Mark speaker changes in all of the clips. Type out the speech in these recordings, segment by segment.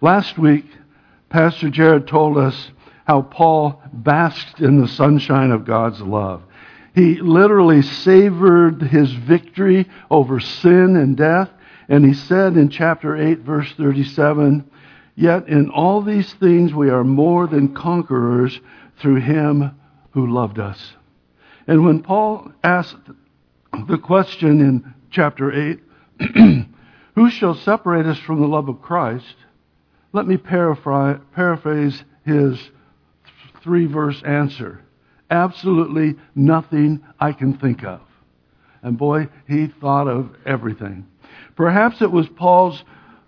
Speaker 1: Last week, Pastor Jared told us how Paul basked in the sunshine of God's love. He literally savored his victory over sin and death. And he said in chapter 8, verse 37, Yet in all these things we are more than conquerors through him who loved us. And when Paul asked the question in chapter 8, Who shall separate us from the love of Christ? Let me paraphrase his three verse answer. Absolutely nothing I can think of. And boy, he thought of everything. Perhaps it was Paul's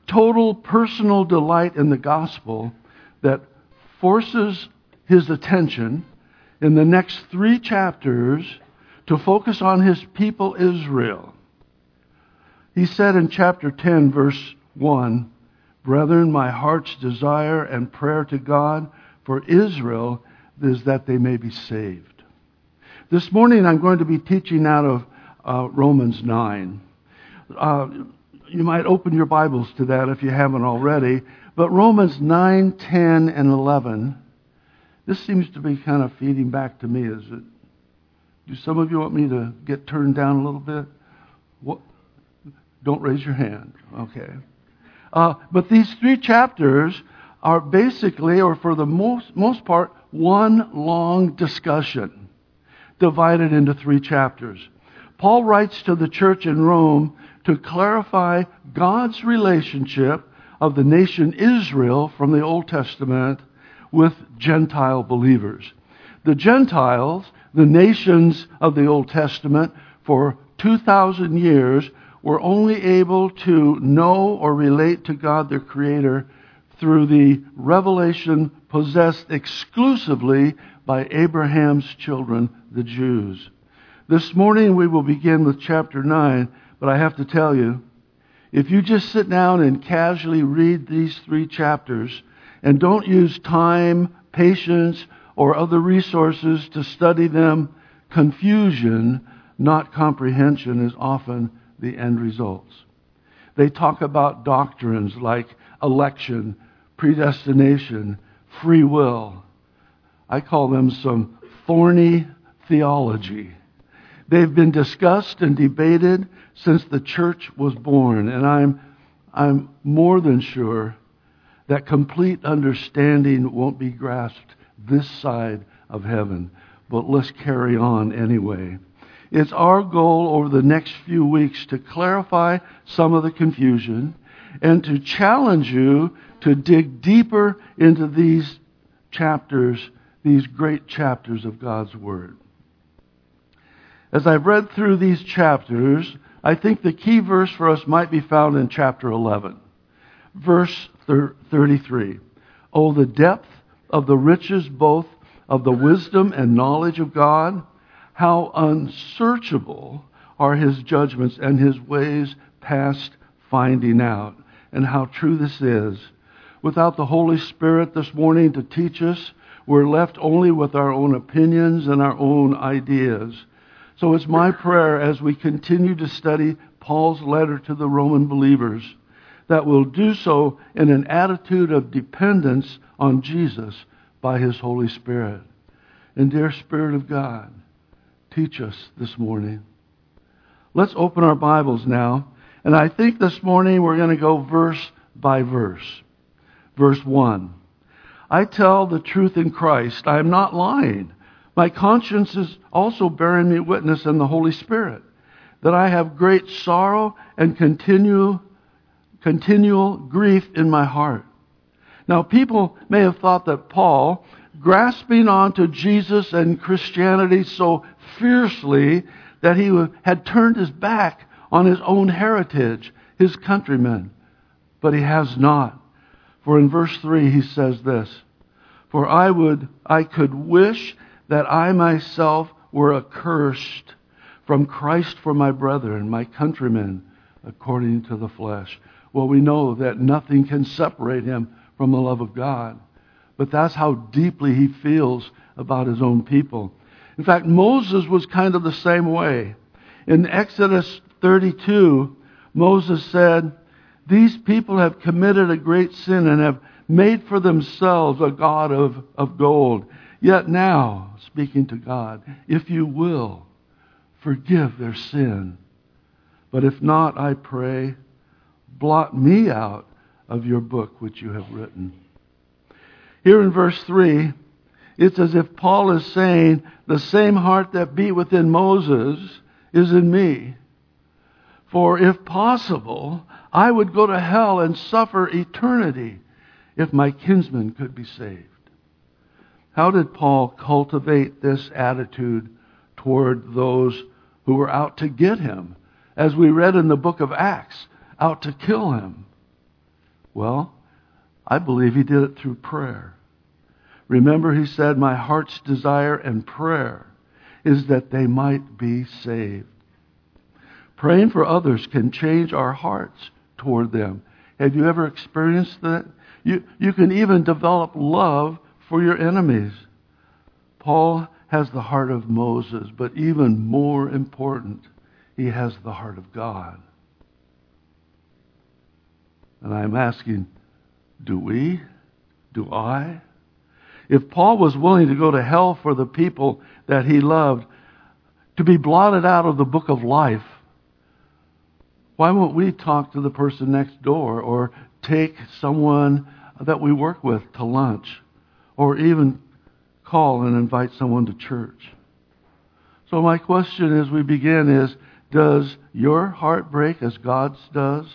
Speaker 1: total personal delight in the gospel that forces his attention in the next three chapters to focus on his people Israel. He said in chapter 10, verse 1 Brethren, my heart's desire and prayer to God for Israel is that they may be saved. This morning I'm going to be teaching out of uh, Romans 9. Uh, you might open your Bibles to that if you haven't already. But Romans 9, 10, and 11, this seems to be kind of feeding back to me, is it? Do some of you want me to get turned down a little bit? What? Don't raise your hand. Okay. Uh, but these three chapters are basically, or for the most, most part, one long discussion divided into three chapters. Paul writes to the church in Rome to clarify God's relationship of the nation Israel from the Old Testament with Gentile believers. The Gentiles, the nations of the Old Testament, for 2,000 years were only able to know or relate to God their Creator through the revelation possessed exclusively by Abraham's children, the Jews. This morning we will begin with chapter 9, but I have to tell you, if you just sit down and casually read these three chapters and don't use time, patience, or other resources to study them, confusion, not comprehension, is often the end results. They talk about doctrines like election, predestination, free will. I call them some thorny theology. They've been discussed and debated since the church was born, and I'm, I'm more than sure that complete understanding won't be grasped this side of heaven. But let's carry on anyway. It's our goal over the next few weeks to clarify some of the confusion and to challenge you to dig deeper into these chapters, these great chapters of God's Word. As I've read through these chapters, I think the key verse for us might be found in chapter 11, verse 33. Oh, the depth of the riches both of the wisdom and knowledge of God! How unsearchable are his judgments and his ways past finding out. And how true this is. Without the Holy Spirit this morning to teach us, we're left only with our own opinions and our own ideas. So it's my prayer as we continue to study Paul's letter to the Roman believers that we'll do so in an attitude of dependence on Jesus by his Holy Spirit. And dear Spirit of God, teach us this morning. Let's open our Bibles now. And I think this morning we're going to go verse by verse. Verse 1. I tell the truth in Christ. I am not lying. My conscience is also bearing me witness in the Holy Spirit that I have great sorrow and continual, continual grief in my heart. Now, people may have thought that Paul, grasping onto Jesus and Christianity so fiercely that he had turned his back on his own heritage, his countrymen. But he has not. For in verse 3 he says this For I would, I could wish that I myself were accursed from Christ for my brethren, my countrymen, according to the flesh. Well, we know that nothing can separate him from the love of God. But that's how deeply he feels about his own people. In fact, Moses was kind of the same way. In Exodus 32, Moses said, These people have committed a great sin and have made for themselves a God of, of gold. Yet now, speaking to God, if you will, forgive their sin. But if not, I pray, blot me out of your book which you have written. Here in verse 3, it's as if Paul is saying, The same heart that beat within Moses is in me. For if possible, I would go to hell and suffer eternity if my kinsmen could be saved. How did Paul cultivate this attitude toward those who were out to get him? As we read in the book of Acts, out to kill him. Well, I believe he did it through prayer. Remember, he said, My heart's desire and prayer is that they might be saved. Praying for others can change our hearts toward them. Have you ever experienced that? You, you can even develop love for your enemies. Paul has the heart of Moses, but even more important, he has the heart of God. And I'm asking, do we? Do I? If Paul was willing to go to hell for the people that he loved, to be blotted out of the book of life, why won't we talk to the person next door or take someone that we work with to lunch or even call and invite someone to church? So my question as we begin is, does your heart break as God's does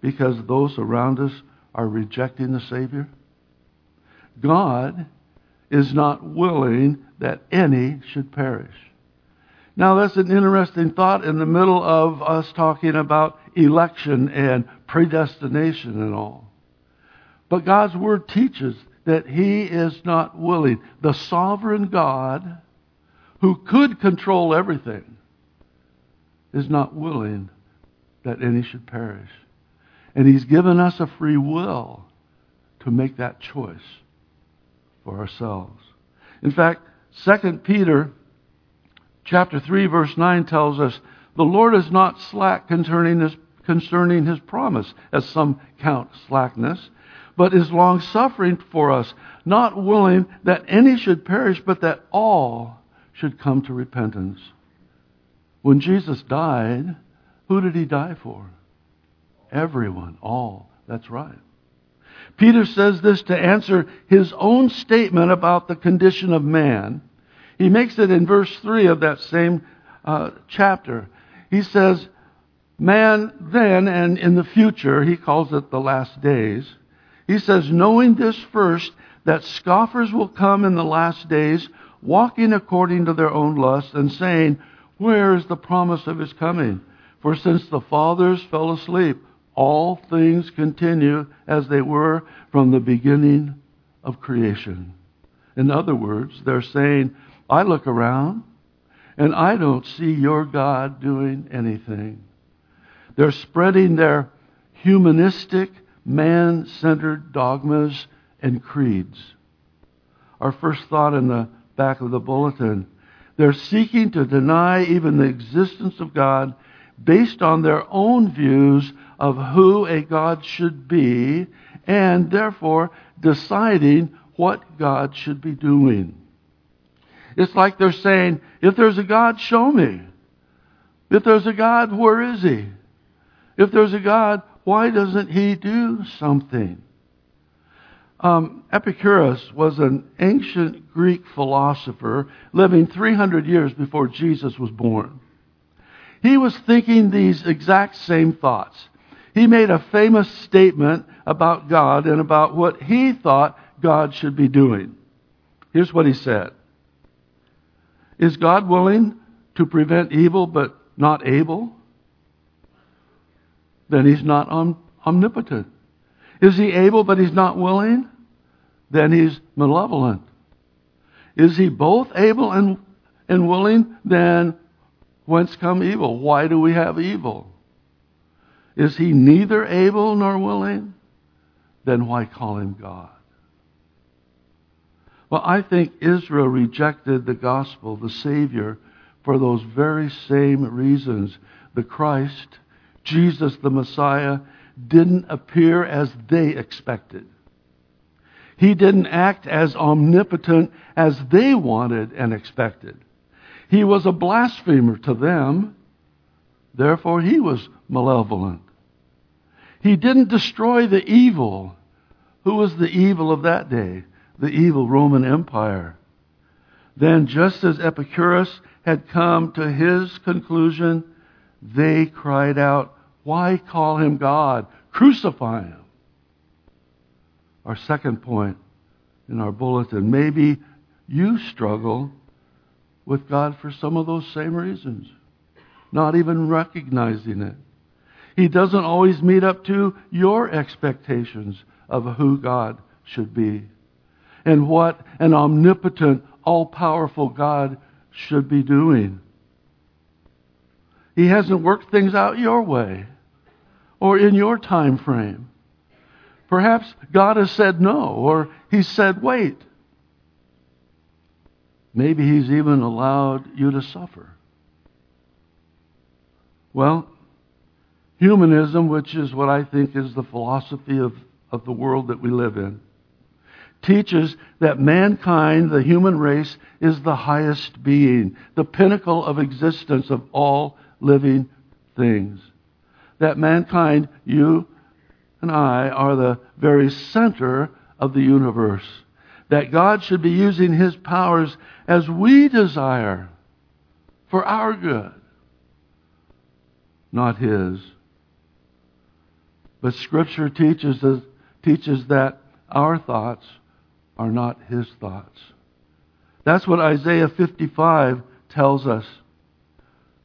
Speaker 1: because those around us are rejecting the Savior? God is not willing that any should perish. Now, that's an interesting thought in the middle of us talking about election and predestination and all. But God's Word teaches that He is not willing. The sovereign God, who could control everything, is not willing that any should perish. And He's given us a free will to make that choice for ourselves. In fact, 2 Peter chapter 3 verse 9 tells us, "The Lord is not slack concerning his, concerning his promise, as some count slackness, but is long-suffering for us, not willing that any should perish, but that all should come to repentance." When Jesus died, who did he die for? Everyone, all. That's right. Peter says this to answer his own statement about the condition of man he makes it in verse 3 of that same uh, chapter. He says, Man then and in the future, he calls it the last days, he says, knowing this first, that scoffers will come in the last days, walking according to their own lusts, and saying, Where is the promise of his coming? For since the fathers fell asleep, all things continue as they were from the beginning of creation. In other words, they're saying, I look around and I don't see your God doing anything. They're spreading their humanistic, man centered dogmas and creeds. Our first thought in the back of the bulletin they're seeking to deny even the existence of God based on their own views of who a God should be and therefore deciding what God should be doing. It's like they're saying, if there's a God, show me. If there's a God, where is he? If there's a God, why doesn't he do something? Um, Epicurus was an ancient Greek philosopher living 300 years before Jesus was born. He was thinking these exact same thoughts. He made a famous statement about God and about what he thought God should be doing. Here's what he said is God willing to prevent evil but not able? Then he's not omnipotent. Is he able but he's not willing? Then he's malevolent. Is he both able and, and willing? Then whence come evil? Why do we have evil? Is he neither able nor willing? Then why call him God? Well, I think Israel rejected the gospel, the Savior, for those very same reasons. The Christ, Jesus the Messiah, didn't appear as they expected. He didn't act as omnipotent as they wanted and expected. He was a blasphemer to them, therefore, he was malevolent. He didn't destroy the evil. Who was the evil of that day? The evil Roman Empire. Then, just as Epicurus had come to his conclusion, they cried out, Why call him God? Crucify him. Our second point in our bulletin maybe you struggle with God for some of those same reasons, not even recognizing it. He doesn't always meet up to your expectations of who God should be and what an omnipotent, all powerful God should be doing. He hasn't worked things out your way or in your time frame. Perhaps God has said no, or He said wait. Maybe He's even allowed you to suffer. Well, humanism, which is what I think is the philosophy of, of the world that we live in, teaches that mankind, the human race, is the highest being, the pinnacle of existence of all living things. That mankind, you and I, are the very center of the universe. That God should be using His powers as we desire for our good, not His. But Scripture teaches us, teaches that our thoughts are not his thoughts. That's what Isaiah 55 tells us.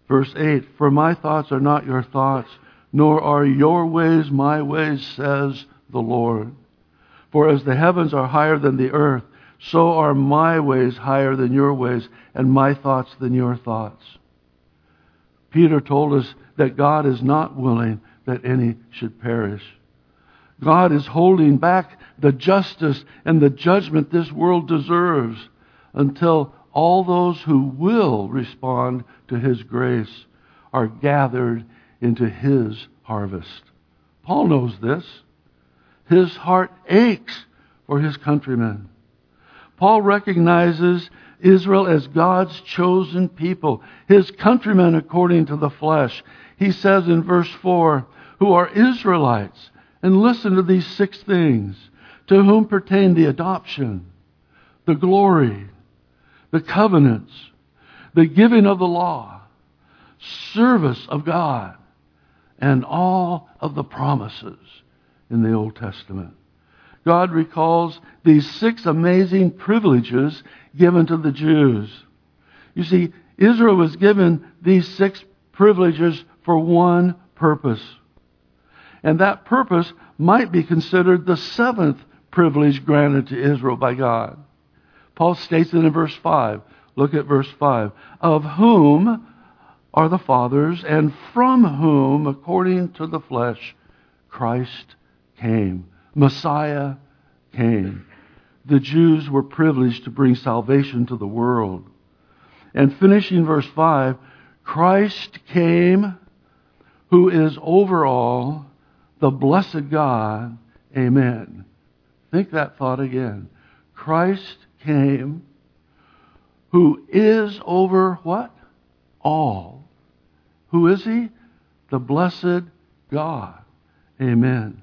Speaker 1: Verse 8 For my thoughts are not your thoughts, nor are your ways my ways, says the Lord. For as the heavens are higher than the earth, so are my ways higher than your ways, and my thoughts than your thoughts. Peter told us that God is not willing that any should perish. God is holding back the justice and the judgment this world deserves until all those who will respond to His grace are gathered into His harvest. Paul knows this. His heart aches for his countrymen. Paul recognizes Israel as God's chosen people, his countrymen according to the flesh. He says in verse 4, who are Israelites. And listen to these six things to whom pertain the adoption, the glory, the covenants, the giving of the law, service of God, and all of the promises in the Old Testament. God recalls these six amazing privileges given to the Jews. You see, Israel was given these six privileges for one purpose. And that purpose might be considered the seventh privilege granted to Israel by God. Paul states it in verse 5. Look at verse 5. Of whom are the fathers, and from whom, according to the flesh, Christ came. Messiah came. The Jews were privileged to bring salvation to the world. And finishing verse 5, Christ came, who is over all, the blessed God. Amen. Think that thought again. Christ came who is over what? All. Who is he? The blessed God. Amen.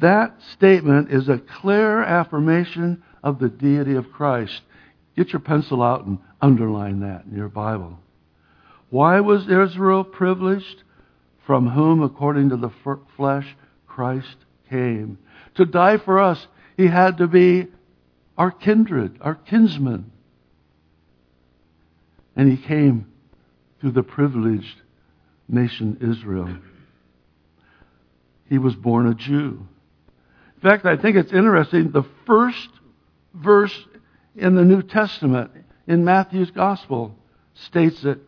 Speaker 1: That statement is a clear affirmation of the deity of Christ. Get your pencil out and underline that in your Bible. Why was Israel privileged? From whom, according to the flesh, Christ came. To die for us he had to be our kindred, our kinsman. And he came to the privileged nation Israel. He was born a Jew. In fact, I think it's interesting. The first verse in the New Testament, in Matthew's Gospel, states it.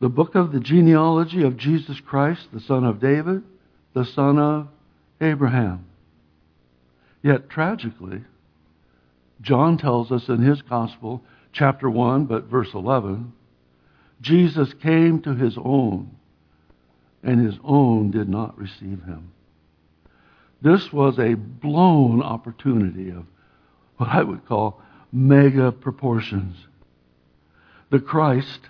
Speaker 1: The book of the genealogy of Jesus Christ, the son of David, the son of Abraham. Yet, tragically, John tells us in his gospel, chapter 1, but verse 11, Jesus came to his own, and his own did not receive him. This was a blown opportunity of what I would call mega proportions. The Christ,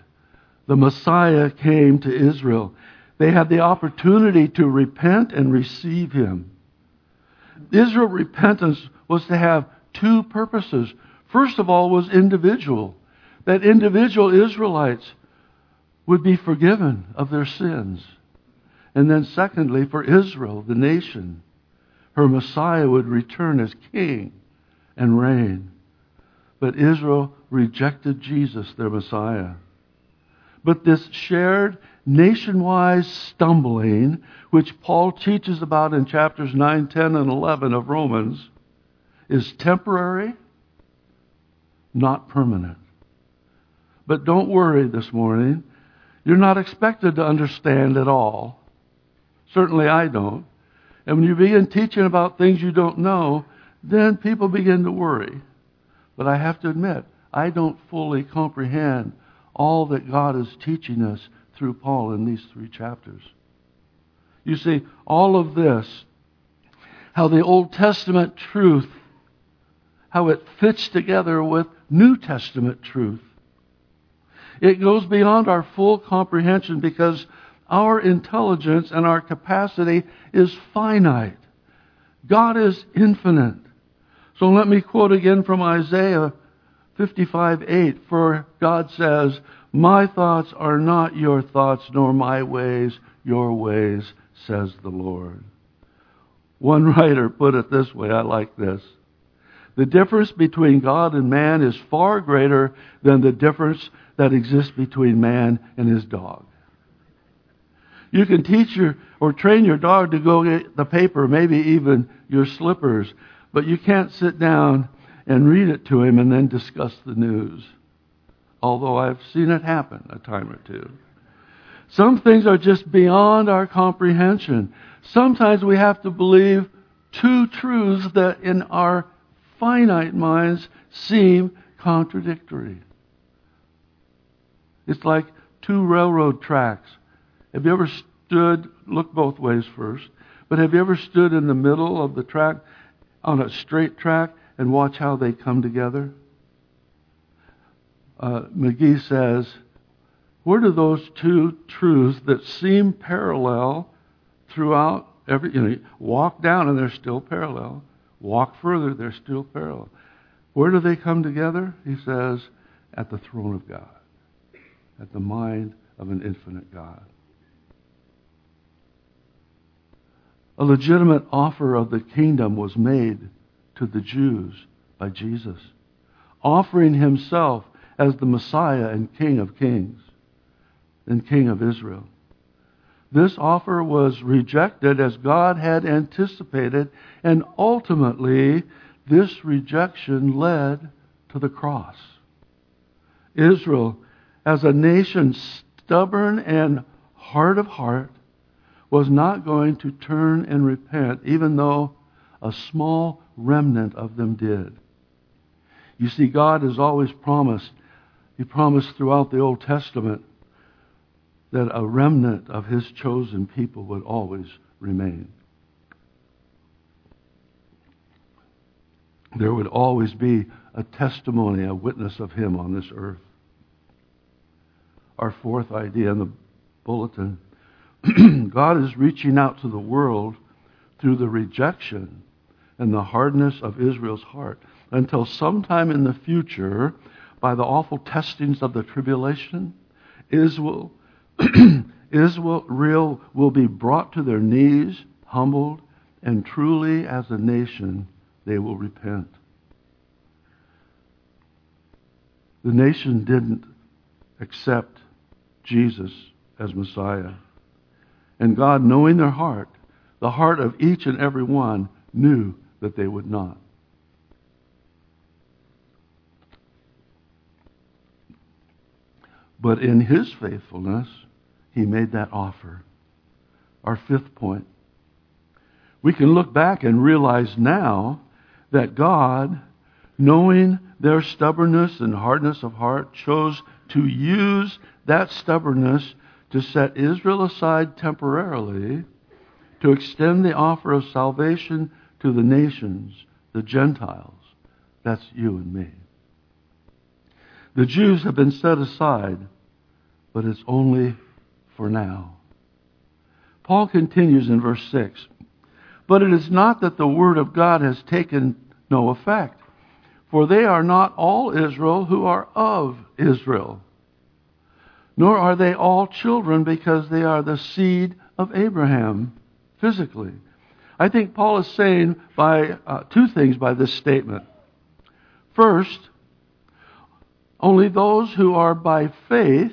Speaker 1: the Messiah, came to Israel. They had the opportunity to repent and receive him. Israel repentance was to have two purposes. First of all was individual. That individual Israelites would be forgiven of their sins. And then secondly, for Israel, the nation, her Messiah would return as king and reign. But Israel rejected Jesus, their Messiah. But this shared nationwide stumbling, which Paul teaches about in chapters 9, 10, and 11 of Romans, is temporary, not permanent. But don't worry this morning. You're not expected to understand it all. Certainly I don't. And when you begin teaching about things you don't know, then people begin to worry. But I have to admit, I don't fully comprehend all that God is teaching us through Paul in these three chapters. You see, all of this, how the Old Testament truth, how it fits together with New Testament truth. It goes beyond our full comprehension because our intelligence and our capacity is finite. God is infinite. So let me quote again from Isaiah 55 8. For God says, My thoughts are not your thoughts, nor my ways your ways, says the Lord. One writer put it this way I like this. The difference between God and man is far greater than the difference that exists between man and his dog. You can teach your or train your dog to go get the paper, maybe even your slippers, but you can't sit down and read it to him and then discuss the news. Although I've seen it happen a time or two. Some things are just beyond our comprehension. Sometimes we have to believe two truths that in our finite minds seem contradictory. It's like two railroad tracks. Have you ever stood, look both ways first, but have you ever stood in the middle of the track on a straight track and watch how they come together? Uh, McGee says, where do those two truths that seem parallel throughout every, you know, walk down and they're still parallel, walk further, they're still parallel. Where do they come together? He says, at the throne of God, at the mind of an infinite God. A legitimate offer of the kingdom was made to the Jews by Jesus, offering himself as the Messiah and King of kings and King of Israel. This offer was rejected as God had anticipated, and ultimately, this rejection led to the cross. Israel, as a nation stubborn and hard of heart, was not going to turn and repent, even though a small remnant of them did. You see, God has always promised, He promised throughout the Old Testament that a remnant of His chosen people would always remain. There would always be a testimony, a witness of Him on this earth. Our fourth idea in the bulletin God is reaching out to the world through the rejection and the hardness of Israel's heart until sometime in the future, by the awful testings of the tribulation, Israel, Israel will be brought to their knees, humbled, and truly as a nation they will repent. The nation didn't accept Jesus as Messiah. And God, knowing their heart, the heart of each and every one, knew that they would not. But in his faithfulness, he made that offer. Our fifth point. We can look back and realize now that God, knowing their stubbornness and hardness of heart, chose to use that stubbornness to set Israel aside temporarily to extend the offer of salvation to the nations, the Gentiles. That's you and me. The Jews have been set aside, but it's only for now. Paul continues in verse 6 But it is not that the word of God has taken no effect, for they are not all Israel who are of Israel, nor are they all children because they are the seed of Abraham physically. I think Paul is saying by uh, two things by this statement. First, only those who are by faith,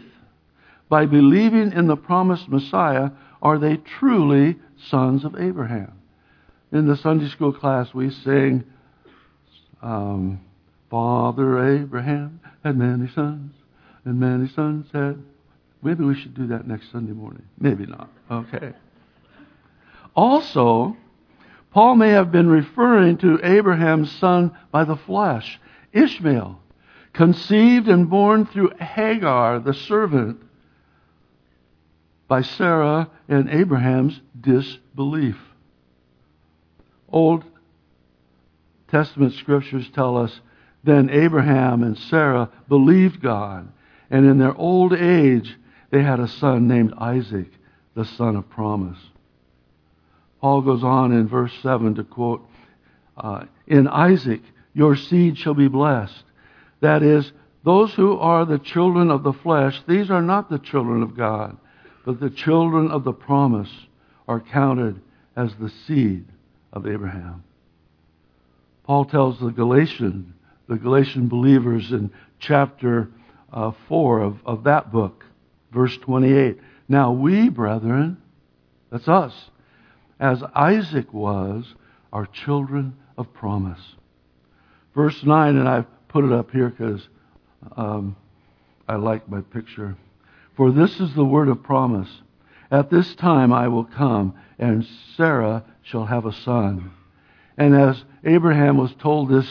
Speaker 1: by believing in the promised Messiah, are they truly sons of Abraham. In the Sunday school class, we sing, um, Father Abraham had many sons, and many sons had. Maybe we should do that next Sunday morning. Maybe not. Okay. Also, Paul may have been referring to Abraham's son by the flesh, Ishmael, conceived and born through Hagar, the servant, by Sarah and Abraham's disbelief. Old Testament scriptures tell us then Abraham and Sarah believed God, and in their old age they had a son named Isaac, the son of promise. Paul goes on in verse 7 to quote, uh, In Isaac your seed shall be blessed. That is, those who are the children of the flesh, these are not the children of God, but the children of the promise are counted as the seed of Abraham. Paul tells the Galatian, the Galatian believers in chapter uh, 4 of, of that book, verse 28. Now we, brethren, that's us, as Isaac was, are children of promise. Verse 9, and I've put it up here because um, I like my picture. For this is the word of promise. At this time I will come, and Sarah shall have a son. And as Abraham was told this,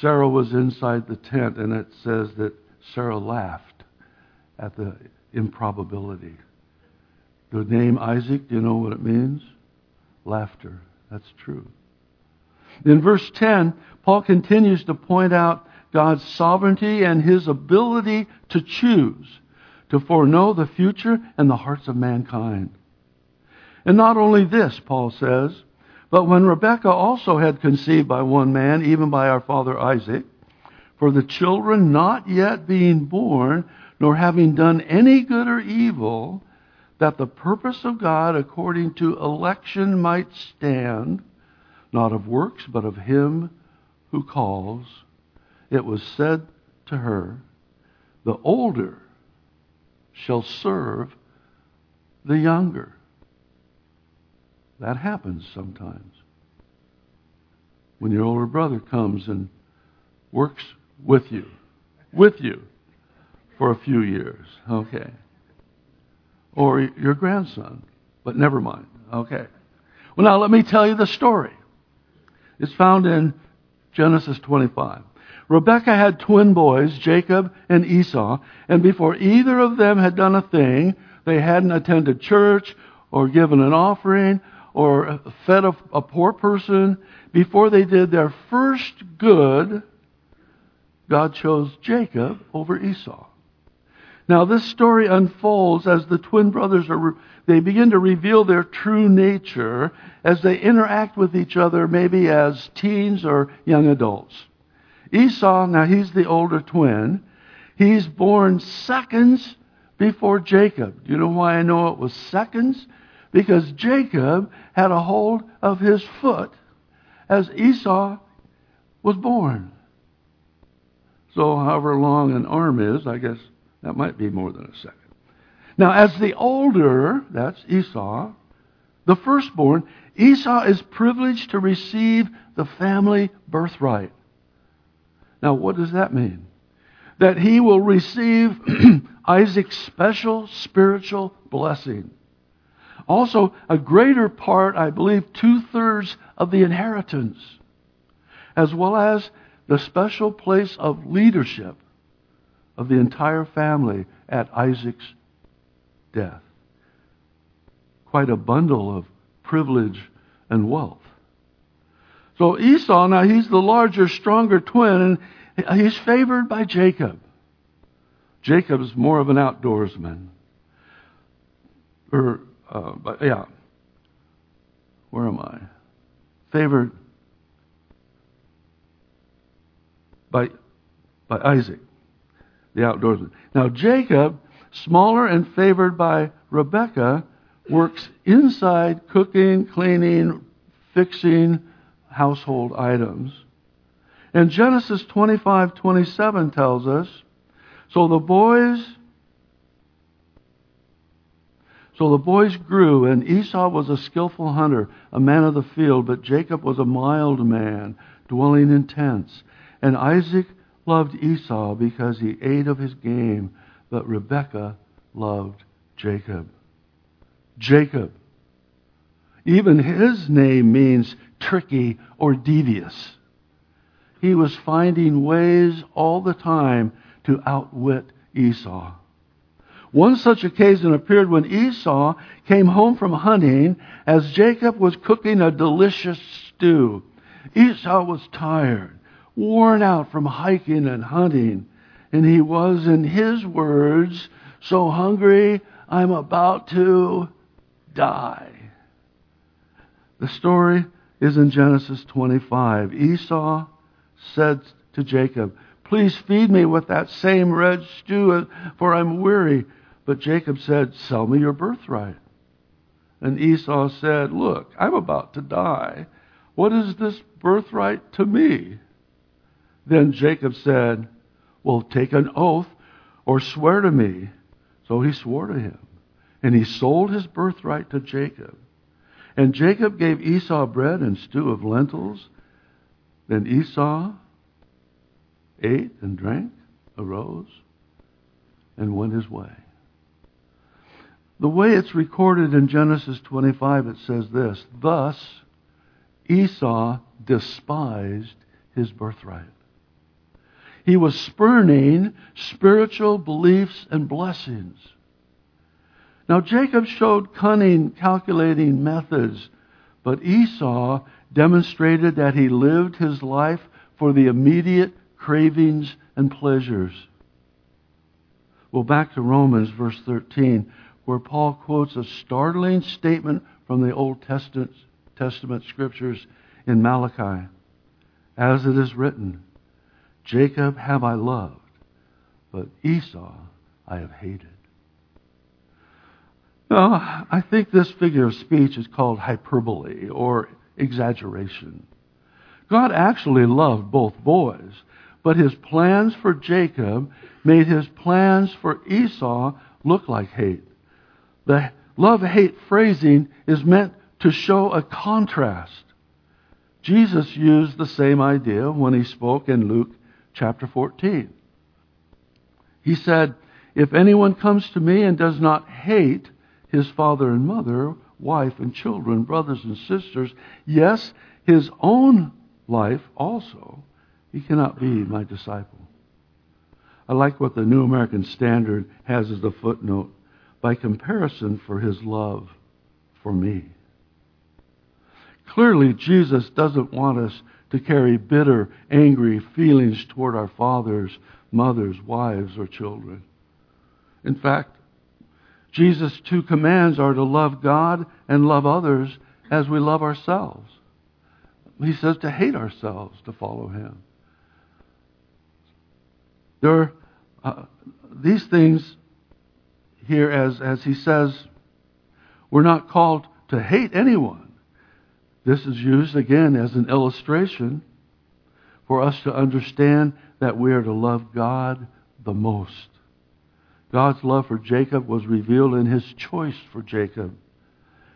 Speaker 1: Sarah was inside the tent, and it says that Sarah laughed at the improbability. The name Isaac, do you know what it means? Laughter. That's true. In verse 10, Paul continues to point out God's sovereignty and his ability to choose, to foreknow the future and the hearts of mankind. And not only this, Paul says, but when Rebekah also had conceived by one man, even by our father Isaac, for the children not yet being born, nor having done any good or evil, that the purpose of God according to election might stand, not of works, but of him who calls, it was said to her, The older shall serve the younger. That happens sometimes. When your older brother comes and works with you, with you for a few years. Okay or your grandson. But never mind. Okay. Well, now let me tell you the story. It's found in Genesis 25. Rebekah had twin boys, Jacob and Esau, and before either of them had done a thing, they hadn't attended church or given an offering or fed a, a poor person, before they did their first good, God chose Jacob over Esau. Now, this story unfolds as the twin brothers are, they begin to reveal their true nature as they interact with each other, maybe as teens or young adults. Esau, now he's the older twin. He's born seconds before Jacob. Do you know why I know it was seconds? Because Jacob had a hold of his foot as Esau was born. So, however long an arm is, I guess that might be more than a second. Now, as the older, that's Esau, the firstborn, Esau is privileged to receive the family birthright. Now, what does that mean? That he will receive Isaac's special spiritual blessing. Also, a greater part, I believe, two thirds of the inheritance, as well as the special place of leadership of the entire family at Isaac's death. Quite a bundle of privilege and wealth. So Esau, now he's the larger, stronger twin, and he's favored by Jacob. Jacob's more of an outdoorsman. Or, uh, but yeah. Where am I? Favored by, by Isaac, the outdoorsman. Now, Jacob, smaller and favored by Rebekah, works inside cooking, cleaning, fixing household items. And Genesis 25 27 tells us so the boys so the boys grew, and Esau was a skillful hunter, a man of the field, but Jacob was a mild man, dwelling in tents. And Isaac loved Esau because he ate of his game, but Rebekah loved Jacob. Jacob. Even his name means tricky or devious. He was finding ways all the time to outwit Esau. One such occasion appeared when Esau came home from hunting as Jacob was cooking a delicious stew. Esau was tired, worn out from hiking and hunting, and he was, in his words, so hungry, I'm about to die. The story is in Genesis 25. Esau said to Jacob, Please feed me with that same red stew, for I'm weary. But Jacob said, Sell me your birthright. And Esau said, Look, I'm about to die. What is this birthright to me? Then Jacob said, Well, take an oath or swear to me. So he swore to him. And he sold his birthright to Jacob. And Jacob gave Esau bread and stew of lentils. Then Esau ate and drank, arose, and went his way. The way it's recorded in Genesis 25, it says this Thus Esau despised his birthright. He was spurning spiritual beliefs and blessings. Now, Jacob showed cunning, calculating methods, but Esau demonstrated that he lived his life for the immediate cravings and pleasures. Well, back to Romans, verse 13, where Paul quotes a startling statement from the Old Testament, Testament scriptures in Malachi. As it is written, Jacob have I loved, but Esau I have hated. Now, I think this figure of speech is called hyperbole or exaggeration. God actually loved both boys, but his plans for Jacob made his plans for Esau look like hate. The love hate phrasing is meant to show a contrast. Jesus used the same idea when he spoke in Luke chapter 14. He said, If anyone comes to me and does not hate his father and mother, wife and children, brothers and sisters, yes, his own life also, he cannot be my disciple. I like what the New American Standard has as a footnote by comparison for his love for me. Clearly, Jesus doesn't want us to carry bitter, angry feelings toward our fathers, mothers, wives, or children. In fact, Jesus' two commands are to love God and love others as we love ourselves. He says to hate ourselves to follow Him. There are uh, these things here, as, as he says, we're not called to hate anyone. This is used again as an illustration for us to understand that we are to love God the most. God's love for Jacob was revealed in his choice for Jacob.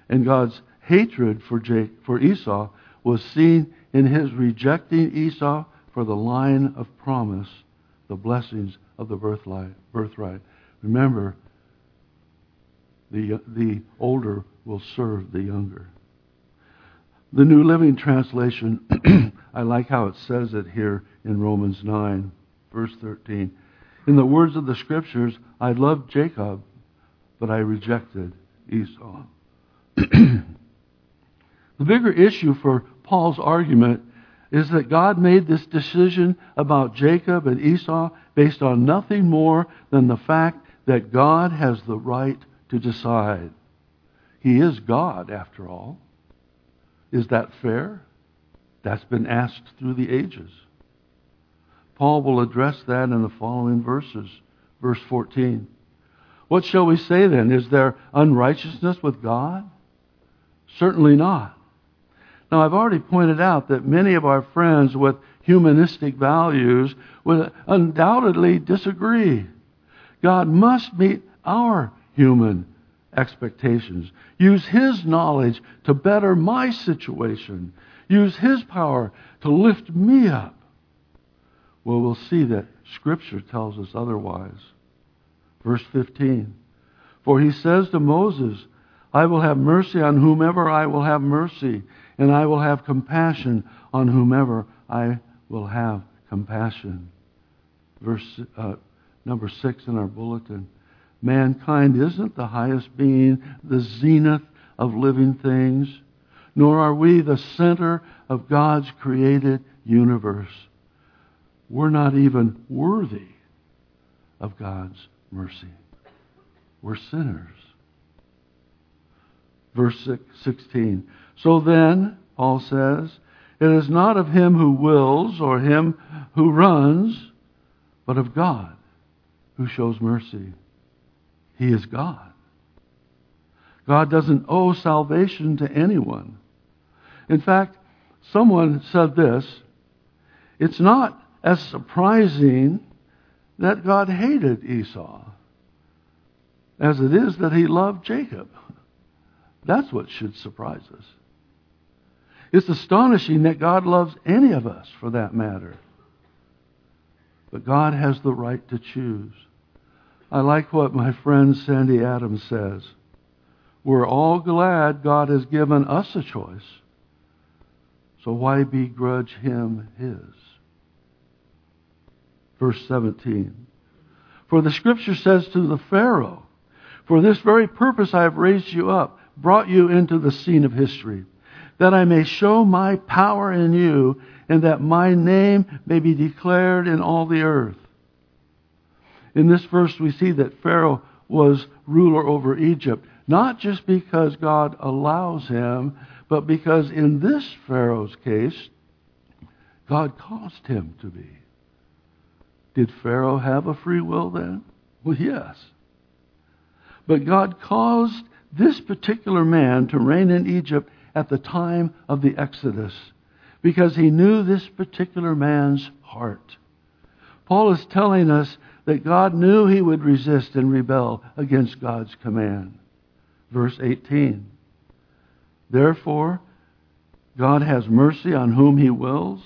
Speaker 1: And God's hatred for, for Esau was seen in his rejecting Esau for the line of promise, the blessings of the birthright. Remember, the, the older will serve the younger. The New Living Translation, I like how it says it here in Romans 9, verse 13. In the words of the Scriptures, I loved Jacob, but I rejected Esau. the bigger issue for Paul's argument is that God made this decision about Jacob and Esau based on nothing more than the fact that God has the right to decide. He is God, after all. Is that fair? That's been asked through the ages. Paul will address that in the following verses. Verse 14. What shall we say then? Is there unrighteousness with God? Certainly not. Now, I've already pointed out that many of our friends with humanistic values would undoubtedly disagree. God must meet our human expectations. Use His knowledge to better my situation. Use His power to lift me up. Well, we'll see that Scripture tells us otherwise. Verse 15 For He says to Moses, I will have mercy on whomever I will have mercy, and I will have compassion on whomever I will have compassion. Verse uh, number six in our bulletin. Mankind isn't the highest being, the zenith of living things, nor are we the center of God's created universe. We're not even worthy of God's mercy. We're sinners. Verse 16. So then, Paul says, it is not of him who wills or him who runs, but of God who shows mercy. He is God. God doesn't owe salvation to anyone. In fact, someone said this it's not as surprising that God hated Esau as it is that he loved Jacob. That's what should surprise us. It's astonishing that God loves any of us, for that matter. But God has the right to choose. I like what my friend Sandy Adams says. We're all glad God has given us a choice. So why begrudge him his? Verse 17. For the scripture says to the Pharaoh, For this very purpose I have raised you up, brought you into the scene of history, that I may show my power in you, and that my name may be declared in all the earth. In this verse, we see that Pharaoh was ruler over Egypt, not just because God allows him, but because in this Pharaoh's case, God caused him to be. Did Pharaoh have a free will then? Well, yes. But God caused this particular man to reign in Egypt at the time of the Exodus because he knew this particular man's heart. Paul is telling us that God knew he would resist and rebel against God's command. Verse 18. Therefore, God has mercy on whom he wills,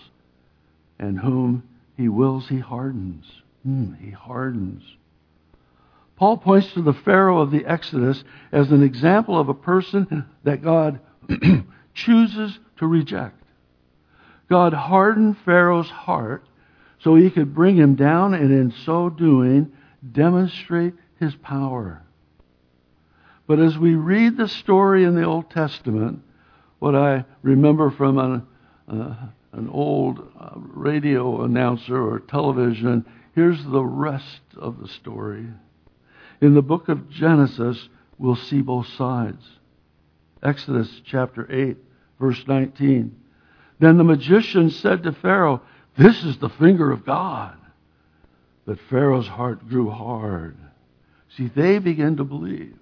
Speaker 1: and whom he wills he hardens. Hmm, he hardens. Paul points to the Pharaoh of the Exodus as an example of a person that God chooses to reject. God hardened Pharaoh's heart so he could bring him down and in so doing demonstrate his power. But as we read the story in the Old Testament, what I remember from an, uh, an old uh, radio announcer or television, here's the rest of the story. In the book of Genesis, we'll see both sides. Exodus chapter 8, verse 19. Then the magician said to Pharaoh, This is the finger of God. But Pharaoh's heart grew hard. See, they began to believe.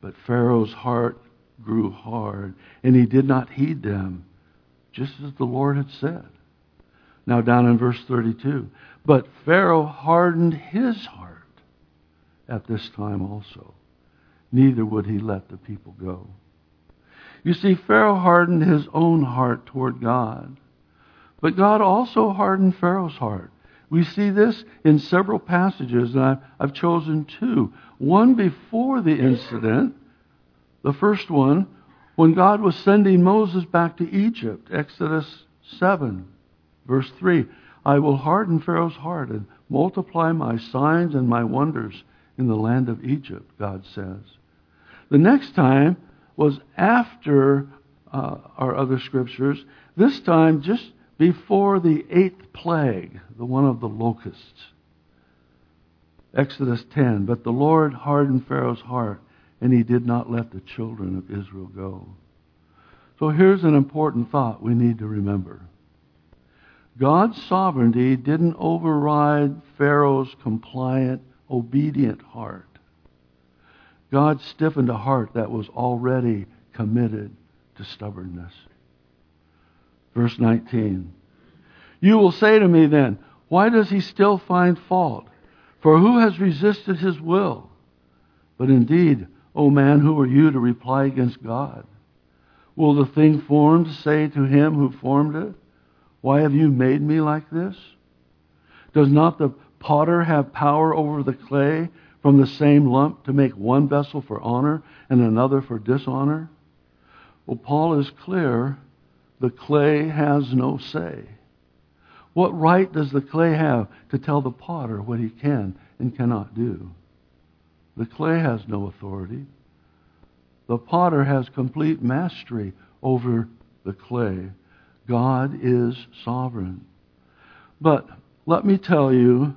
Speaker 1: But Pharaoh's heart grew hard, and he did not heed them, just as the Lord had said. Now, down in verse 32. But Pharaoh hardened his heart at this time also. Neither would he let the people go. You see, Pharaoh hardened his own heart toward God. But God also hardened Pharaoh's heart. We see this in several passages, and I've, I've chosen two. One before the incident, the first one, when God was sending Moses back to Egypt, Exodus 7, verse 3. I will harden Pharaoh's heart and multiply my signs and my wonders in the land of Egypt, God says. The next time was after uh, our other scriptures, this time just before the eighth plague, the one of the locusts. Exodus 10. But the Lord hardened Pharaoh's heart, and he did not let the children of Israel go. So here's an important thought we need to remember God's sovereignty didn't override Pharaoh's compliant, obedient heart. God stiffened a heart that was already committed to stubbornness. Verse 19. You will say to me then, Why does he still find fault? For who has resisted his will? But indeed, O man, who are you to reply against God? Will the thing formed say to him who formed it, Why have you made me like this? Does not the potter have power over the clay from the same lump to make one vessel for honor and another for dishonor? Well, Paul is clear the clay has no say. What right does the clay have to tell the potter what he can and cannot do? The clay has no authority. The potter has complete mastery over the clay. God is sovereign. But let me tell you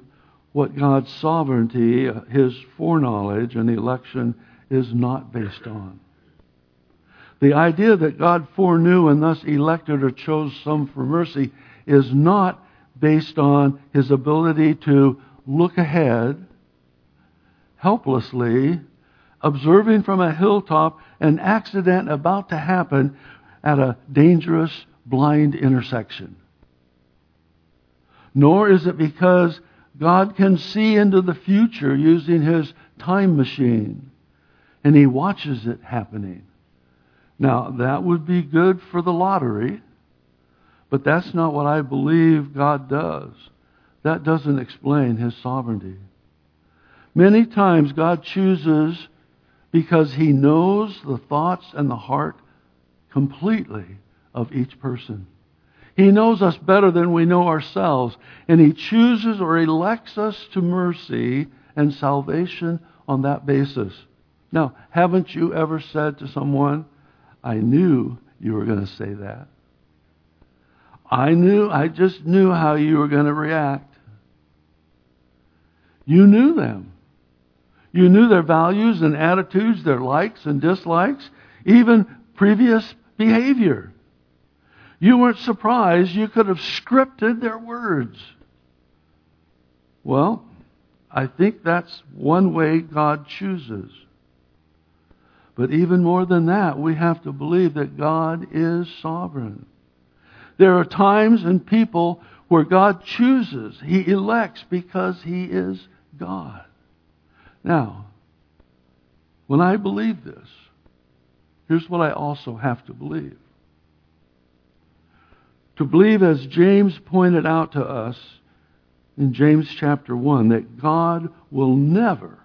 Speaker 1: what God's sovereignty, his foreknowledge, and election is not based on. The idea that God foreknew and thus elected or chose some for mercy is not based on his ability to look ahead helplessly, observing from a hilltop an accident about to happen at a dangerous blind intersection. Nor is it because God can see into the future using his time machine and he watches it happening. Now, that would be good for the lottery but that's not what I believe God does. That doesn't explain his sovereignty. Many times God chooses because he knows the thoughts and the heart completely of each person. He knows us better than we know ourselves, and he chooses or elects us to mercy and salvation on that basis. Now, haven't you ever said to someone, I knew you were going to say that? I knew, I just knew how you were going to react. You knew them. You knew their values and attitudes, their likes and dislikes, even previous behavior. You weren't surprised. You could have scripted their words. Well, I think that's one way God chooses. But even more than that, we have to believe that God is sovereign. There are times and people where God chooses, He elects because He is God. Now, when I believe this, here's what I also have to believe. To believe, as James pointed out to us in James chapter 1, that God will never,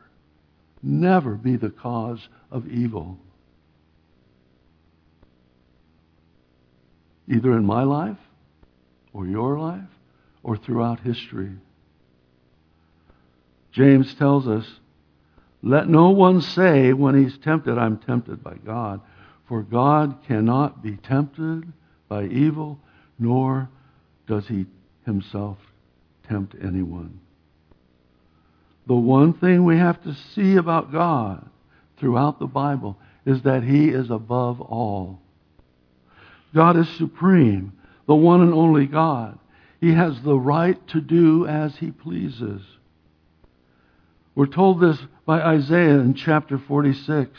Speaker 1: never be the cause of evil. either in my life or your life or throughout history. James tells us, Let no one say when he's tempted, I'm tempted by God. For God cannot be tempted by evil, nor does he himself tempt anyone. The one thing we have to see about God throughout the Bible is that he is above all. God is supreme, the one and only God. He has the right to do as he pleases. We're told this by Isaiah in chapter 46,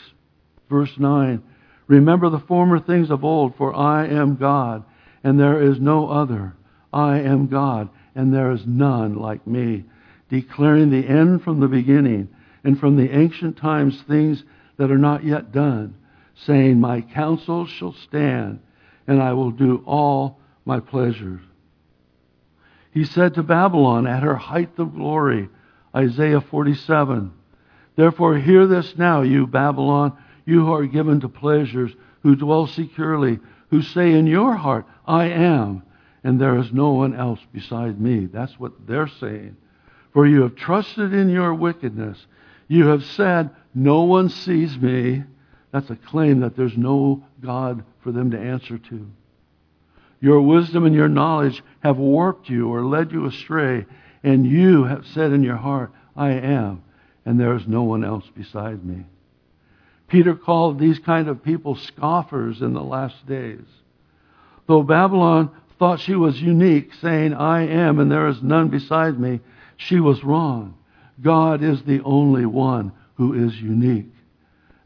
Speaker 1: verse 9. Remember the former things of old, for I am God, and there is no other. I am God, and there is none like me, declaring the end from the beginning, and from the ancient times things that are not yet done, saying, My counsel shall stand and I will do all my pleasures. He said to Babylon at her height of glory, Isaiah 47, Therefore hear this now, you Babylon, you who are given to pleasures, who dwell securely, who say in your heart, I am, and there is no one else beside me. That's what they're saying. For you have trusted in your wickedness. You have said, No one sees me. That's a claim that there's no God for them to answer to. Your wisdom and your knowledge have warped you or led you astray, and you have said in your heart, I am, and there is no one else beside me. Peter called these kind of people scoffers in the last days. Though Babylon thought she was unique, saying, I am, and there is none beside me, she was wrong. God is the only one who is unique.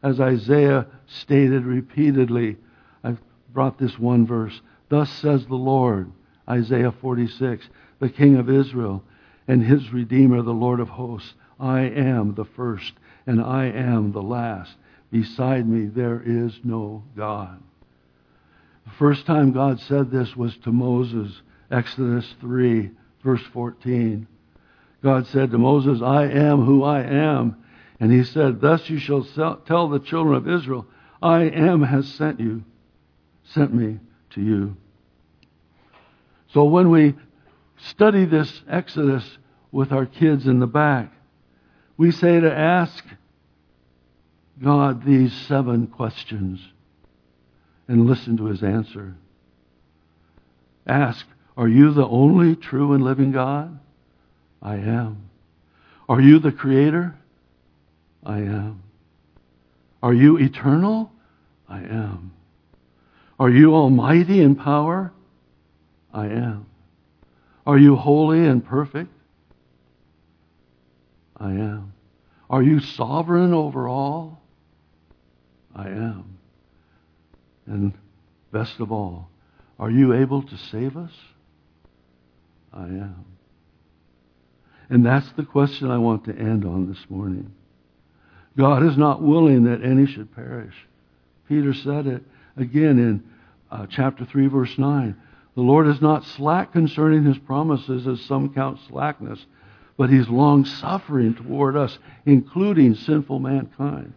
Speaker 1: As Isaiah stated repeatedly, I've brought this one verse. Thus says the Lord, Isaiah 46, the King of Israel and his Redeemer, the Lord of hosts. I am the first and I am the last. Beside me there is no God. The first time God said this was to Moses, Exodus 3, verse 14. God said to Moses, I am who I am. And he said, Thus you shall tell the children of Israel, I am has sent you, sent me to you. So when we study this Exodus with our kids in the back, we say to ask God these seven questions and listen to his answer. Ask, Are you the only true and living God? I am. Are you the Creator? I am. Are you eternal? I am. Are you almighty in power? I am. Are you holy and perfect? I am. Are you sovereign over all? I am. And best of all, are you able to save us? I am. And that's the question I want to end on this morning. God is not willing that any should perish. Peter said it again in uh, chapter 3, verse 9. The Lord is not slack concerning his promises, as some count slackness, but he's long suffering toward us, including sinful mankind,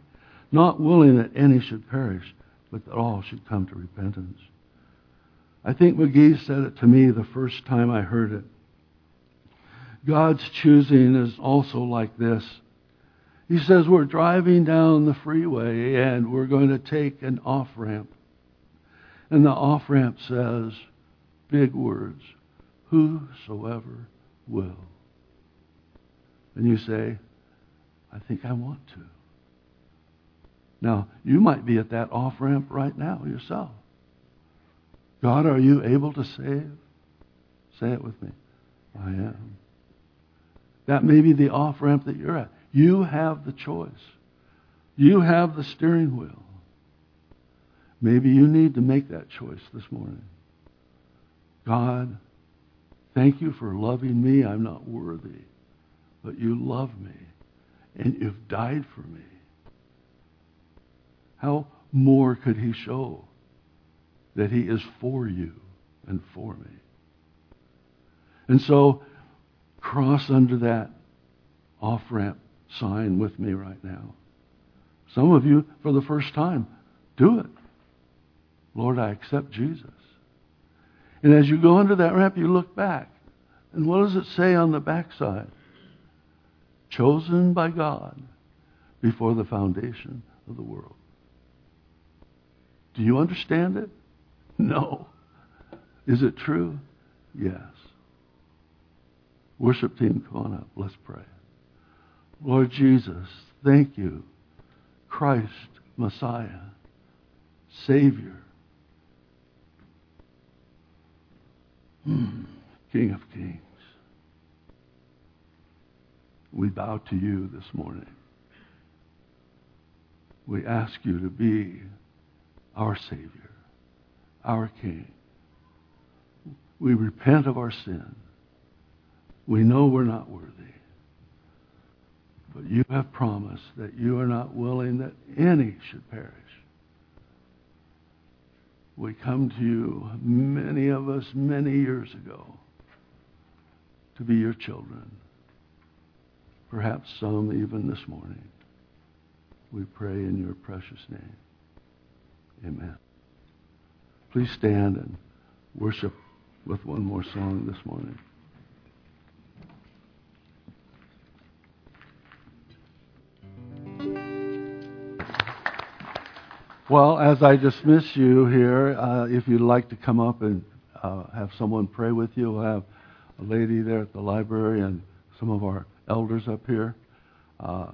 Speaker 1: not willing that any should perish, but that all should come to repentance. I think McGee said it to me the first time I heard it. God's choosing is also like this. He says, We're driving down the freeway and we're going to take an off ramp. And the off ramp says, big words, whosoever will. And you say, I think I want to. Now, you might be at that off ramp right now yourself. God, are you able to save? Say it with me. I am. That may be the off ramp that you're at. You have the choice. You have the steering wheel. Maybe you need to make that choice this morning. God, thank you for loving me. I'm not worthy, but you love me and you've died for me. How more could he show that he is for you and for me? And so, cross under that off ramp sign with me right now. Some of you, for the first time, do it. Lord, I accept Jesus. And as you go under that ramp, you look back. And what does it say on the backside? Chosen by God before the foundation of the world. Do you understand it? No. Is it true? Yes. Worship team, come on up. Let's pray. Lord Jesus, thank you. Christ, Messiah, Savior, hmm. King of Kings. We bow to you this morning. We ask you to be our Savior, our King. We repent of our sin. We know we're not worthy. But you have promised that you are not willing that any should perish. We come to you, many of us, many years ago, to be your children. Perhaps some even this morning. We pray in your precious name. Amen. Please stand and worship with one more song this morning. Well, as I dismiss you here, uh, if you'd like to come up and uh, have someone pray with you, we'll have a lady there at the library and some of our elders up here. Uh,